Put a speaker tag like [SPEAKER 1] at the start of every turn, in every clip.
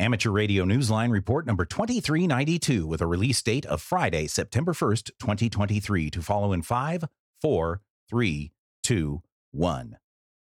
[SPEAKER 1] Amateur Radio Newsline report number 2392 with a release date of Friday, September 1st, 2023 to follow in 5, 4, 3, 2, 1.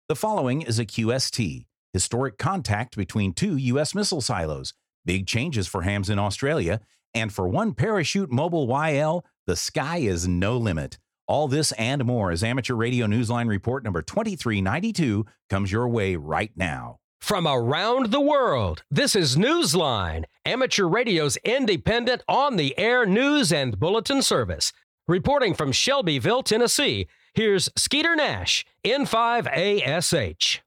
[SPEAKER 1] The following is a QST, historic contact between two U.S. missile silos, big changes for hams in Australia, and for one parachute mobile YL, the sky is no limit. All this and more as Amateur Radio Newsline report number 2392 comes your way right now.
[SPEAKER 2] From around the world, this is Newsline, Amateur Radio's independent on the air news and bulletin service. Reporting from Shelbyville, Tennessee, here's Skeeter Nash, N5ASH.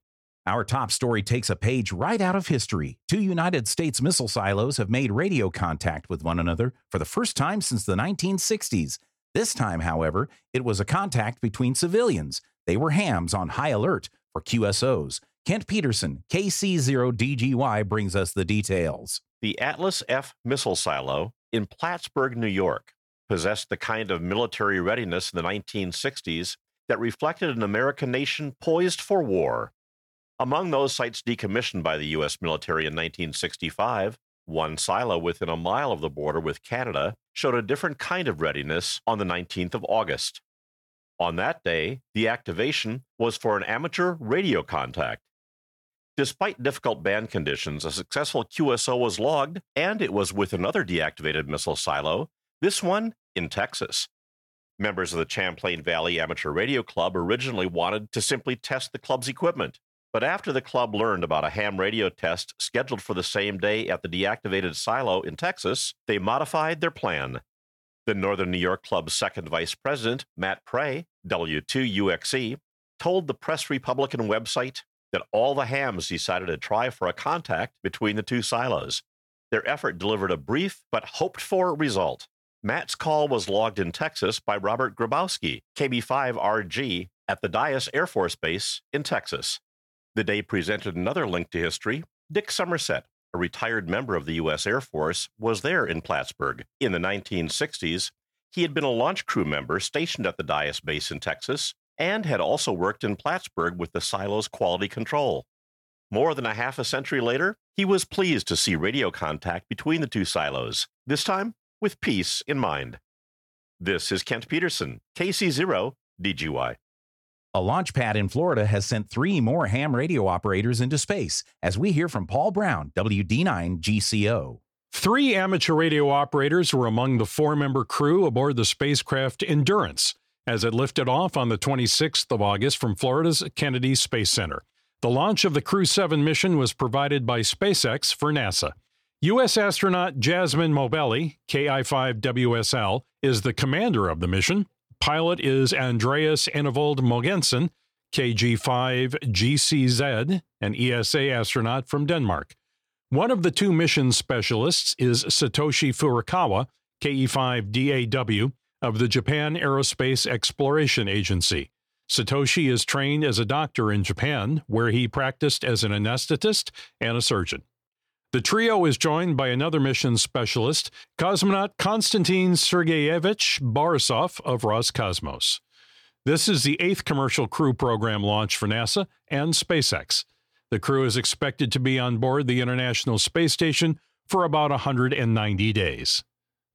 [SPEAKER 1] Our top story takes a page right out of history. Two United States missile silos have made radio contact with one another for the first time since the 1960s. This time, however, it was a contact between civilians. They were hams on high alert for QSOs. Kent Peterson, KC0DGY, brings us the details.
[SPEAKER 3] The Atlas F missile silo in Plattsburgh, New York, possessed the kind of military readiness in the 1960s that reflected an American nation poised for war. Among those sites decommissioned by the U.S. military in 1965, one silo within a mile of the border with Canada showed a different kind of readiness on the 19th of August. On that day, the activation was for an amateur radio contact. Despite difficult band conditions, a successful QSO was logged, and it was with another deactivated missile silo, this one in Texas. Members of the Champlain Valley Amateur Radio Club originally wanted to simply test the club's equipment, but after the club learned about a ham radio test scheduled for the same day at the deactivated silo in Texas, they modified their plan. The Northern New York Club's second vice president, Matt Prey, W2UXE, told the Press Republican website that all the hams decided to try for a contact between the two silos. Their effort delivered a brief but hoped for result. Matt's call was logged in Texas by Robert Grabowski, KB5RG, at the Dyess Air Force Base in Texas. The day presented another link to history. Dick Somerset, a retired member of the U.S. Air Force, was there in Plattsburgh. In the 1960s, he had been a launch crew member stationed at the Dyess base in Texas and had also worked in Plattsburgh with the silo's quality control. More than a half a century later, he was pleased to see radio contact between the two silos, this time with peace in mind. This is Kent Peterson, KC0 DGY.
[SPEAKER 1] A launch pad in Florida has sent three more ham radio operators into space, as we hear from Paul Brown, WD9 GCO.
[SPEAKER 4] Three amateur radio operators were among the four member crew aboard the spacecraft Endurance as it lifted off on the 26th of August from Florida's Kennedy Space Center. The launch of the Crew 7 mission was provided by SpaceX for NASA. U.S. astronaut Jasmin Moghbeli, KI5WSL, is the commander of the mission. Pilot is Andreas Enevold Mogensen, KG5GCZ, an ESA astronaut from Denmark. One of the two mission specialists is Satoshi Furukawa, KE5DAW, of the Japan Aerospace Exploration Agency. Satoshi is trained as a doctor in Japan, where he practiced as an anesthetist and a surgeon. The trio is joined by another mission specialist, cosmonaut Konstantin Sergeyevich Borisov of Roscosmos. This is the eighth commercial crew program launch for NASA and SpaceX. The crew is expected to be on board the International Space Station for about 190 days.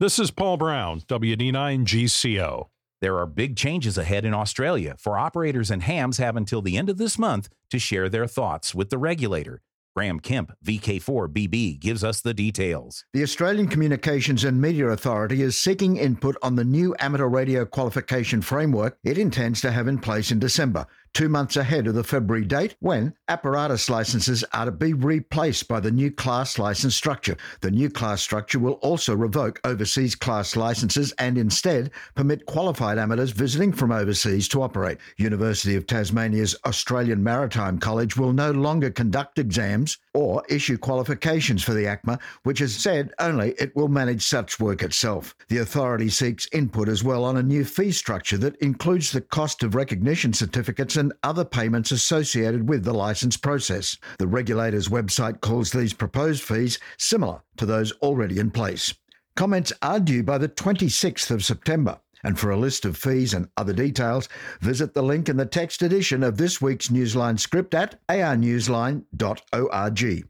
[SPEAKER 4] This is Paul Brown, WD9GCO.
[SPEAKER 1] There are big changes ahead in Australia, for operators and hams have until the end of this month to share their thoughts with the regulator. Graham Kemp, VK4BB, gives us the details.
[SPEAKER 5] The Australian Communications and Media Authority is seeking input on the new amateur radio qualification framework it intends to have in place in December two months ahead of the February date when apparatus licenses are to be replaced by the new class license structure. The new class structure will also revoke overseas class licenses and instead permit qualified amateurs visiting from overseas to operate. University of Tasmania's Australian Maritime College will no longer conduct exams or issue qualifications for the ACMA, which has said only it will manage such work itself. The authority seeks input as well on a new fee structure that includes the cost of recognition certificates and other payments associated with the license process. The regulator's website calls these proposed fees similar to those already in place. Comments are due by the 26th of September. And for a list of fees and other details, visit the link in the text edition of this week's Newsline script at arnewsline.org.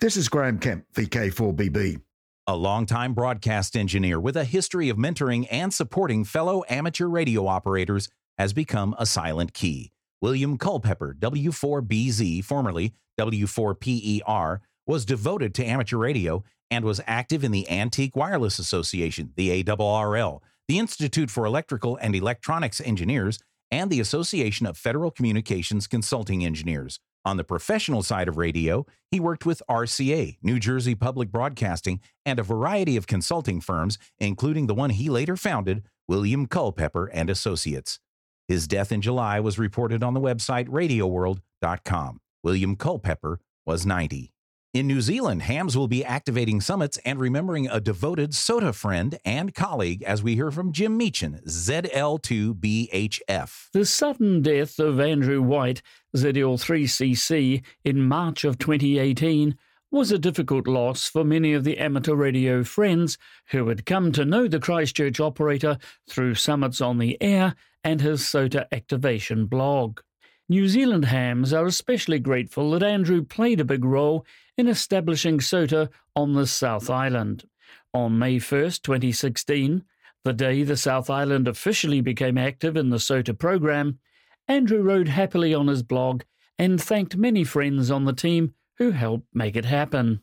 [SPEAKER 5] This is Graham Kemp, VK4BB.
[SPEAKER 1] A longtime broadcast engineer with a history of mentoring and supporting fellow amateur radio operators has become a silent key. William Culpepper, W4BZ, formerly W4PER, was devoted to amateur radio and was active in the Antique Wireless Association, the ARRL, the Institute for Electrical and Electronics Engineers, and the Association of Federal Communications Consulting Engineers. On the professional side of radio, he worked with RCA, New Jersey Public Broadcasting, and a variety of consulting firms, including the one he later founded, William Culpepper and Associates. His death in July was reported on the website radioworld.com. William Culpepper was 90. In New Zealand, hams will be activating summits and remembering a devoted SOTA friend and colleague as we hear from Jim Meachen, ZL2BHF.
[SPEAKER 6] The sudden death of Andrew White, ZL3CC, in March of 2018 was a difficult loss for many of the amateur radio friends who had come to know the Christchurch operator through summits on the air and his SOTA activation blog. New Zealand hams are especially grateful that Andrew played a big role in establishing SOTA on the South Island. On May 1st, 2016, the day the South Island officially became active in the SOTA program, Andrew wrote happily on his blog and thanked many friends on the team who helped make it happen.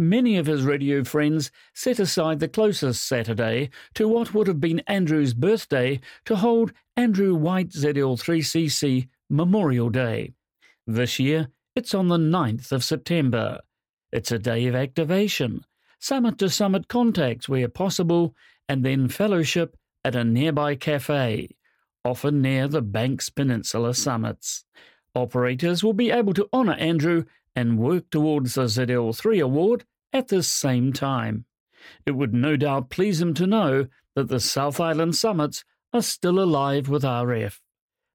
[SPEAKER 6] Many of his radio friends set aside the closest Saturday to what would have been Andrew's birthday to hold Andrew White ZL3CC Memorial Day. This year, it's on the 9th of September. It's a day of activation, summit to summit contacts where possible, and then fellowship at a nearby cafe, often near the Banks Peninsula summits. Operators will be able to honour Andrew and work towards the ZL3 award at the same time. It would no doubt please him to know that the South Island summits are still alive with RF.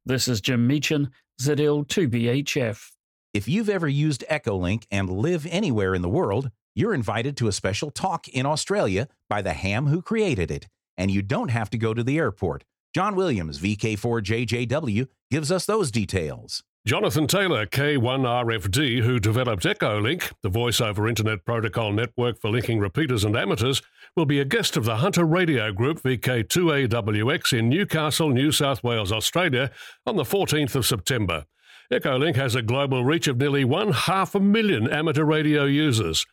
[SPEAKER 6] This is Jim Meachen, ZL2BHF.
[SPEAKER 1] If you've ever used Echolink and live anywhere in the world, you're invited to a special talk in Australia by the ham who created it, and you don't have to go to the airport. John Williams, VK4JJW, gives us those details.
[SPEAKER 7] Jonathan Taylor, K1RFD, who developed Echolink, the voice over Internet Protocol network for linking repeaters and amateurs, will be a guest of the Hunter Radio Group VK2AWX in Newcastle, New South Wales, Australia on the 14th of September. Echolink has a global reach of nearly one half a million amateur radio users.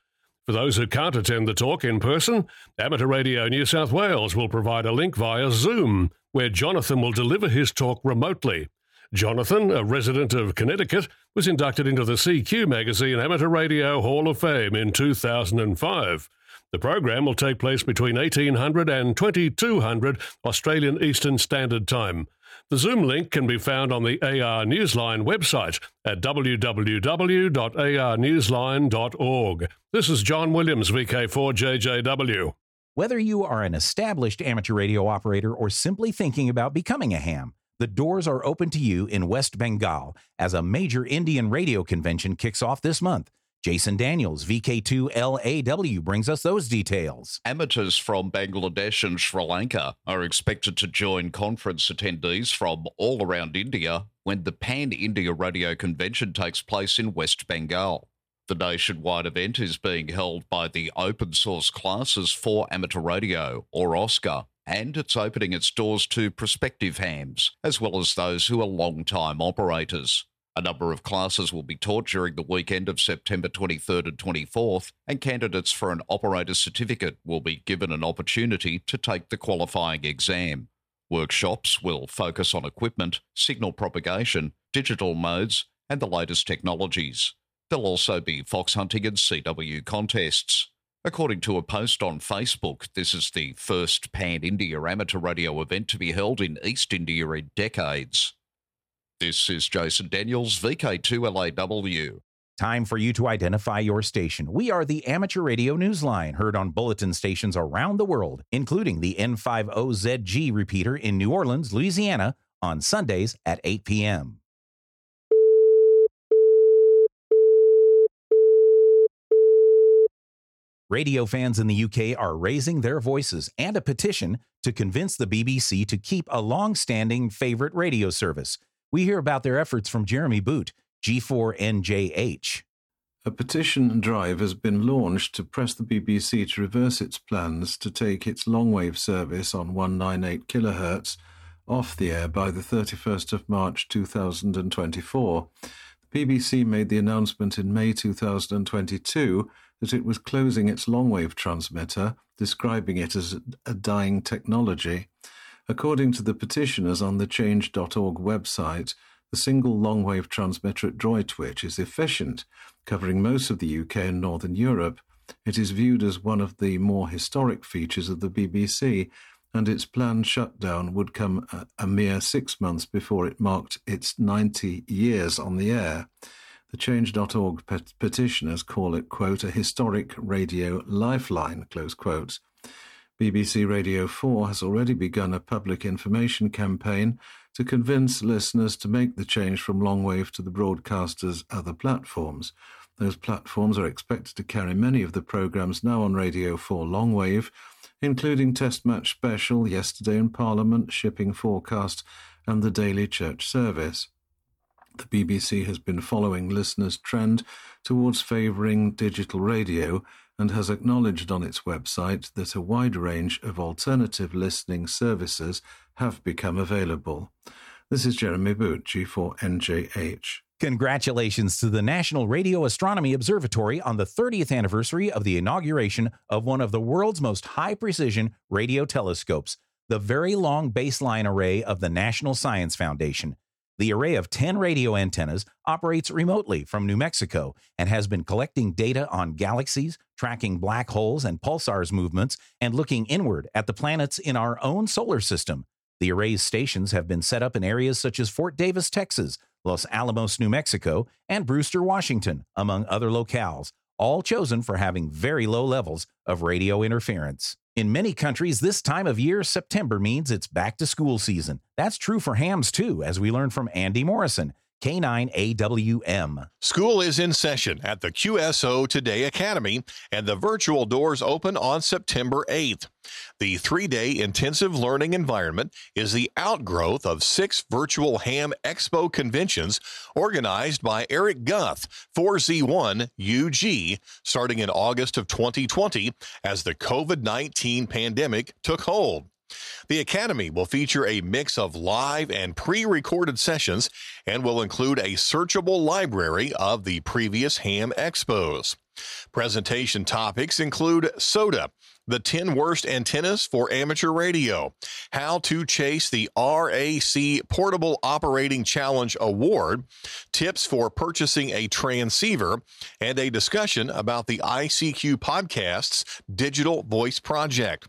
[SPEAKER 7] For those who can't attend the talk in person, Amateur Radio New South Wales will provide a link via Zoom, where Jonathan will deliver his talk remotely. Jonathan, a resident of Connecticut, was inducted into the CQ Magazine Amateur Radio Hall of Fame in 2005. The program will take place between 1800 and 2200 Australian Eastern Standard Time. The Zoom link can be found on the AR Newsline website at www.arnewsline.org. This is John Williams, VK4JJW.
[SPEAKER 1] Whether you are an established amateur radio operator or simply thinking about becoming a ham, the doors are open to you in West Bengal as a major Indian radio convention kicks off this month. Jason Daniels, VK2LAW, brings us those details.
[SPEAKER 8] Amateurs from Bangladesh and Sri Lanka are expected to join conference attendees from all around India when the Pan India Radio Convention takes place in West Bengal. The nationwide event is being held by the Open Source Classes for Amateur Radio, or OSCAR, and it's opening its doors to prospective hams, as well as those who are long-time operators. A number of classes will be taught during the weekend of September 23rd and 24th, and candidates for an operator certificate will be given an opportunity to take the qualifying exam. Workshops will focus on equipment, signal propagation, digital modes, and the latest technologies. There'll also be fox hunting and CW contests. According to a post on Facebook, this is the first pan India amateur radio event to be held in East India in decades. This is Jason Daniels, VK2LAW.
[SPEAKER 1] Time for you to identify your station. We are the Amateur Radio Newsline, heard on bulletin stations around the world, including the N50ZG repeater in New Orleans, Louisiana, on Sundays at 8 p.m. Radio fans in the UK are raising their voices and a petition to convince the BBC to keep a long standing favorite radio service. We hear about their efforts from Jeremy Boot, G4NJH.
[SPEAKER 9] A petition drive has been launched to press the BBC to reverse its plans to take its longwave service on 198 kHz off the air by the 31st of March 2024. BBC made the announcement in May 2022 that it was closing its longwave transmitter, describing it as a dying technology. According to the petitioners on the change.org website, the single longwave transmitter at Droitwich is efficient, covering most of the UK and Northern Europe. It is viewed as one of the more historic features of the BBC, and its planned shutdown would come a, a mere six months before it marked its 90 years on the air. The Change.org pet- petitioners call it, quote, a historic radio lifeline, close quotes. BBC Radio 4 has already begun a public information campaign to convince listeners to make the change from longwave to the broadcaster's other platforms. Those platforms are expected to carry many of the programs now on Radio 4 longwave, including Test Match Special, Yesterday in Parliament, Shipping Forecast, and the Daily Church Service. The BBC has been following listeners' trend towards favouring digital radio and has acknowledged on its website that a wide range of alternative listening services have become available. This is Jeremy Boot G4NJH.
[SPEAKER 1] Congratulations to the National Radio Astronomy Observatory on the 30th anniversary of the inauguration of one of the world's most high precision radio telescopes, the Very Long Baseline Array of the National Science Foundation. The array of 10 radio antennas operates remotely from New Mexico and has been collecting data on galaxies, tracking black holes and pulsars movements, and looking inward at the planets in our own solar system. The array's stations have been set up in areas such as Fort Davis, Texas, Los Alamos, New Mexico, and Brewster, Washington, among other locales, all chosen for having very low levels of radio interference. In many countries, this time of year, September means it's back to school season. That's true for hams too, as we learned from Andy Morrison. K9AWM.
[SPEAKER 10] School is in session at the QSO Today Academy, and the virtual doors open on September 8th. The three day intensive learning environment is the outgrowth of six virtual Ham Expo conventions organized by Eric Guth, 4Z1 UG, starting in August of 2020 as the COVID 19 pandemic took hold. The Academy will feature a mix of live and pre recorded sessions and will include a searchable library of the previous ham expos. Presentation topics include SOTA, the 10 worst antennas for amateur radio, how to chase the RAC Portable Operating Challenge Award, tips for purchasing a transceiver, and a discussion about the ICQ Podcast's Digital Voice Project.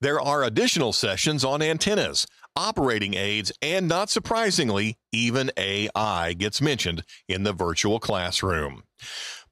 [SPEAKER 10] There are additional sessions on antennas, operating aids, and not surprisingly, even AI gets mentioned in the virtual classroom.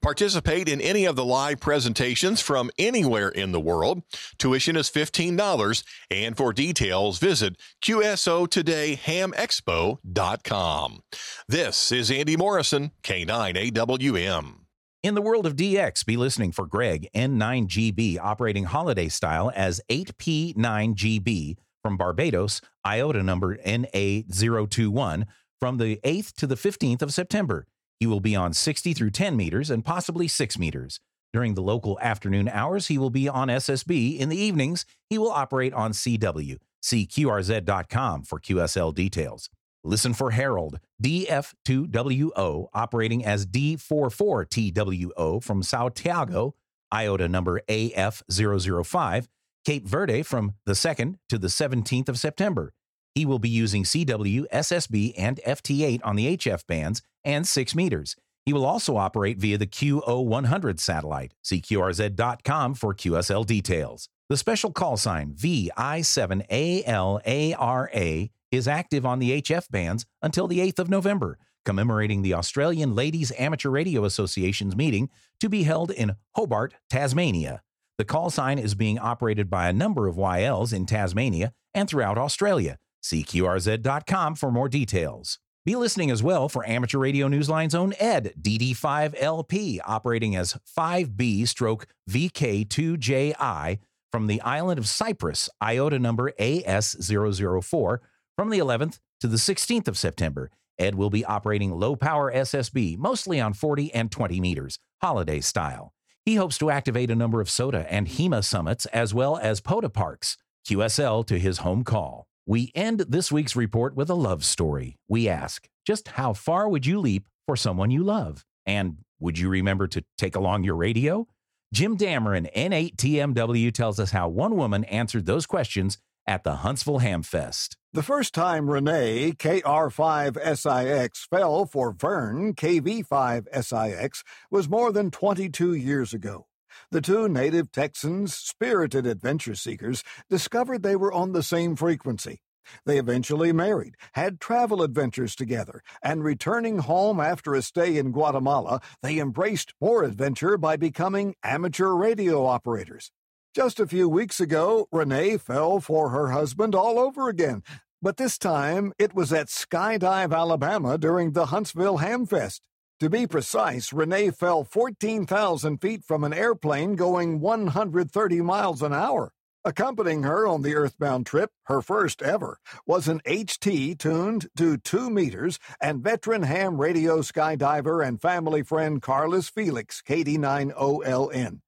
[SPEAKER 10] Participate in any of the live presentations from anywhere in the world. Tuition is $15, and for details, visit QSOTodayHamExpo.com. This is Andy Morrison, K9AWM.
[SPEAKER 1] In the world of DX, be listening for Greg N9GB operating holiday style as 8P9GB from Barbados, IOTA number NA021, from the 8th to the 15th of September. He will be on 60 through 10 meters and possibly 6 meters. During the local afternoon hours, he will be on SSB. In the evenings, he will operate on CW. See QRZ.com for QSL details. Listen for Harold, DF2WO, operating as D44TWO from Santiago, IOTA number AF005, Cape Verde from the 2nd to the 17th of September. He will be using CW, SSB, and FT8 on the HF bands and 6 meters. He will also operate via the QO100 satellite. See QRZ.com for QSL details. The special call sign VI7ALARA is active on the HF bands until the 8th of November, commemorating the Australian Ladies Amateur Radio Association's meeting to be held in Hobart, Tasmania. The call sign is being operated by a number of YLs in Tasmania and throughout Australia. See QRZ.com for more details. Be listening as well for Amateur Radio Newsline's own ED DD5LP, operating as 5B stroke VK2JI from the island of Cyprus, IOTA number AS004, from the 11th to the 16th of September. Ed will be operating low power SSB, mostly on 40 and 20 meters. holiday style. He hopes to activate a number of SOTA and HEMA summits as well as POTA parks. QSL to his home call. We end this week's report with a love story. We ask, just how far would you leap for someone you love? And would you remember to take along your radio? Jim Damron, N8TMW, tells us how one woman answered those questions at the Huntsville Hamfest.
[SPEAKER 11] The first time Renee, KR5SIX, fell for Vern, KV5SIX, was more than 22 years ago. The two native Texans, spirited adventure seekers, discovered they were on the same frequency. They eventually married, had travel adventures together, and returning home after a stay in Guatemala, they embraced more adventure by becoming amateur radio operators. Just a few weeks ago, Renee fell for her husband all over again, but this time it was at Skydive, Alabama during the Huntsville Hamfest. To be precise, Renee fell 14,000 feet from an airplane going 130 miles an hour. Accompanying her on the earthbound trip, her first ever, was an HT tuned to 2 meters and veteran ham radio skydiver and family friend Carlos Felix, KD9OLN.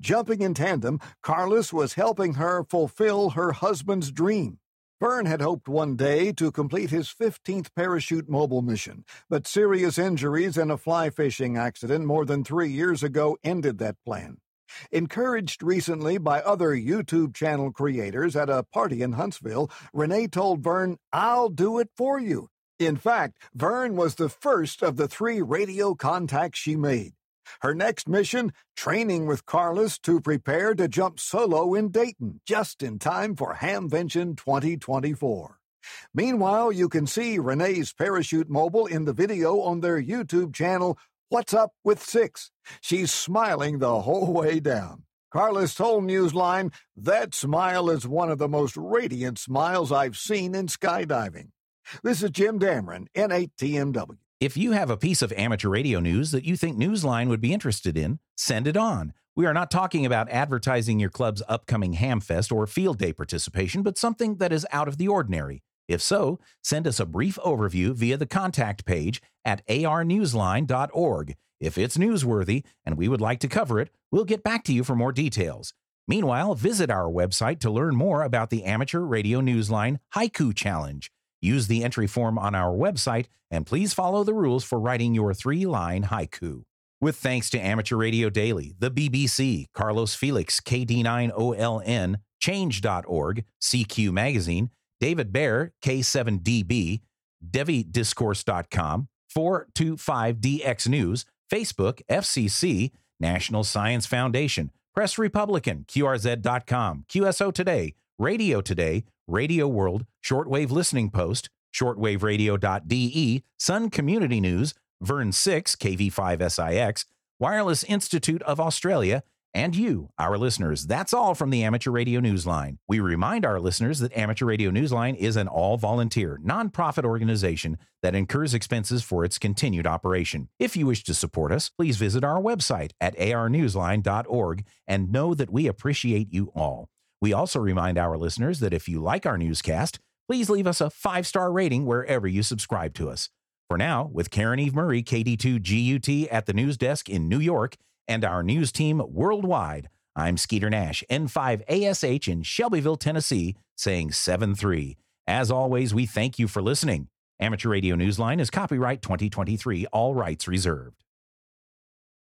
[SPEAKER 11] Jumping in tandem, Carlos was helping her fulfill her husband's dream. Vern had hoped one day to complete his 15th parachute mobile mission, but serious injuries and a fly fishing accident more than three years ago ended that plan. Encouraged recently by other YouTube channel creators at a party in Huntsville, Renee told Vern, I'll do it for you. In fact, Vern was the first of the three radio contacts she made. Her next mission, training with Carlos to prepare to jump solo in Dayton, just in time for Hamvention 2024. Meanwhile, you can see Renee's parachute mobile in the video on their YouTube channel, What's Up with Six. She's smiling the whole way down. Carlos told Newsline, That smile is one of the most radiant smiles I've seen in skydiving. This is Jim Damron, N8TMW.
[SPEAKER 1] If you have a piece of amateur radio news that you think Newsline would be interested in, send it on. We are not talking about advertising your club's upcoming Hamfest or field day participation, but something that is out of the ordinary. If so, send us a brief overview via the contact page at arnewsline.org. If it's newsworthy and we would like to cover it, we'll get back to you for more details. Meanwhile, visit our website to learn more about the Amateur Radio Newsline Haiku Challenge. Use the entry form on our website and please follow the rules for writing your three line haiku. With thanks to Amateur Radio Daily, the BBC, Carlos Felix, KD9OLN, Change.org, CQ Magazine, David Bear, K7DB, DeviDiscourse.com, 425DX News, Facebook, FCC, National Science Foundation, Press Republican, QRZ.com, QSO Today, Radio Today, Radio World, Shortwave Listening Post, shortwaveradio.de, Sun Community News, Vern 6, KV5SIX, Wireless Institute of Australia, and you, our listeners. That's all from the Amateur Radio Newsline. We remind our listeners that Amateur Radio Newsline is an all volunteer, nonprofit organization that incurs expenses for its continued operation. If you wish to support us, please visit our website at arnewsline.org and know that we appreciate you all. We also remind our listeners that if you like our newscast, please leave us a five star rating wherever you subscribe to us. For now, with Caryn Eve Murray, KD2 GUT at the news desk in New York, and our news team worldwide, I'm Skeeter Nash, N5ASH in Shelbyville, Tennessee, saying 7 3. As always, we thank you for listening. Amateur Radio Newsline is copyright 2023, all rights reserved.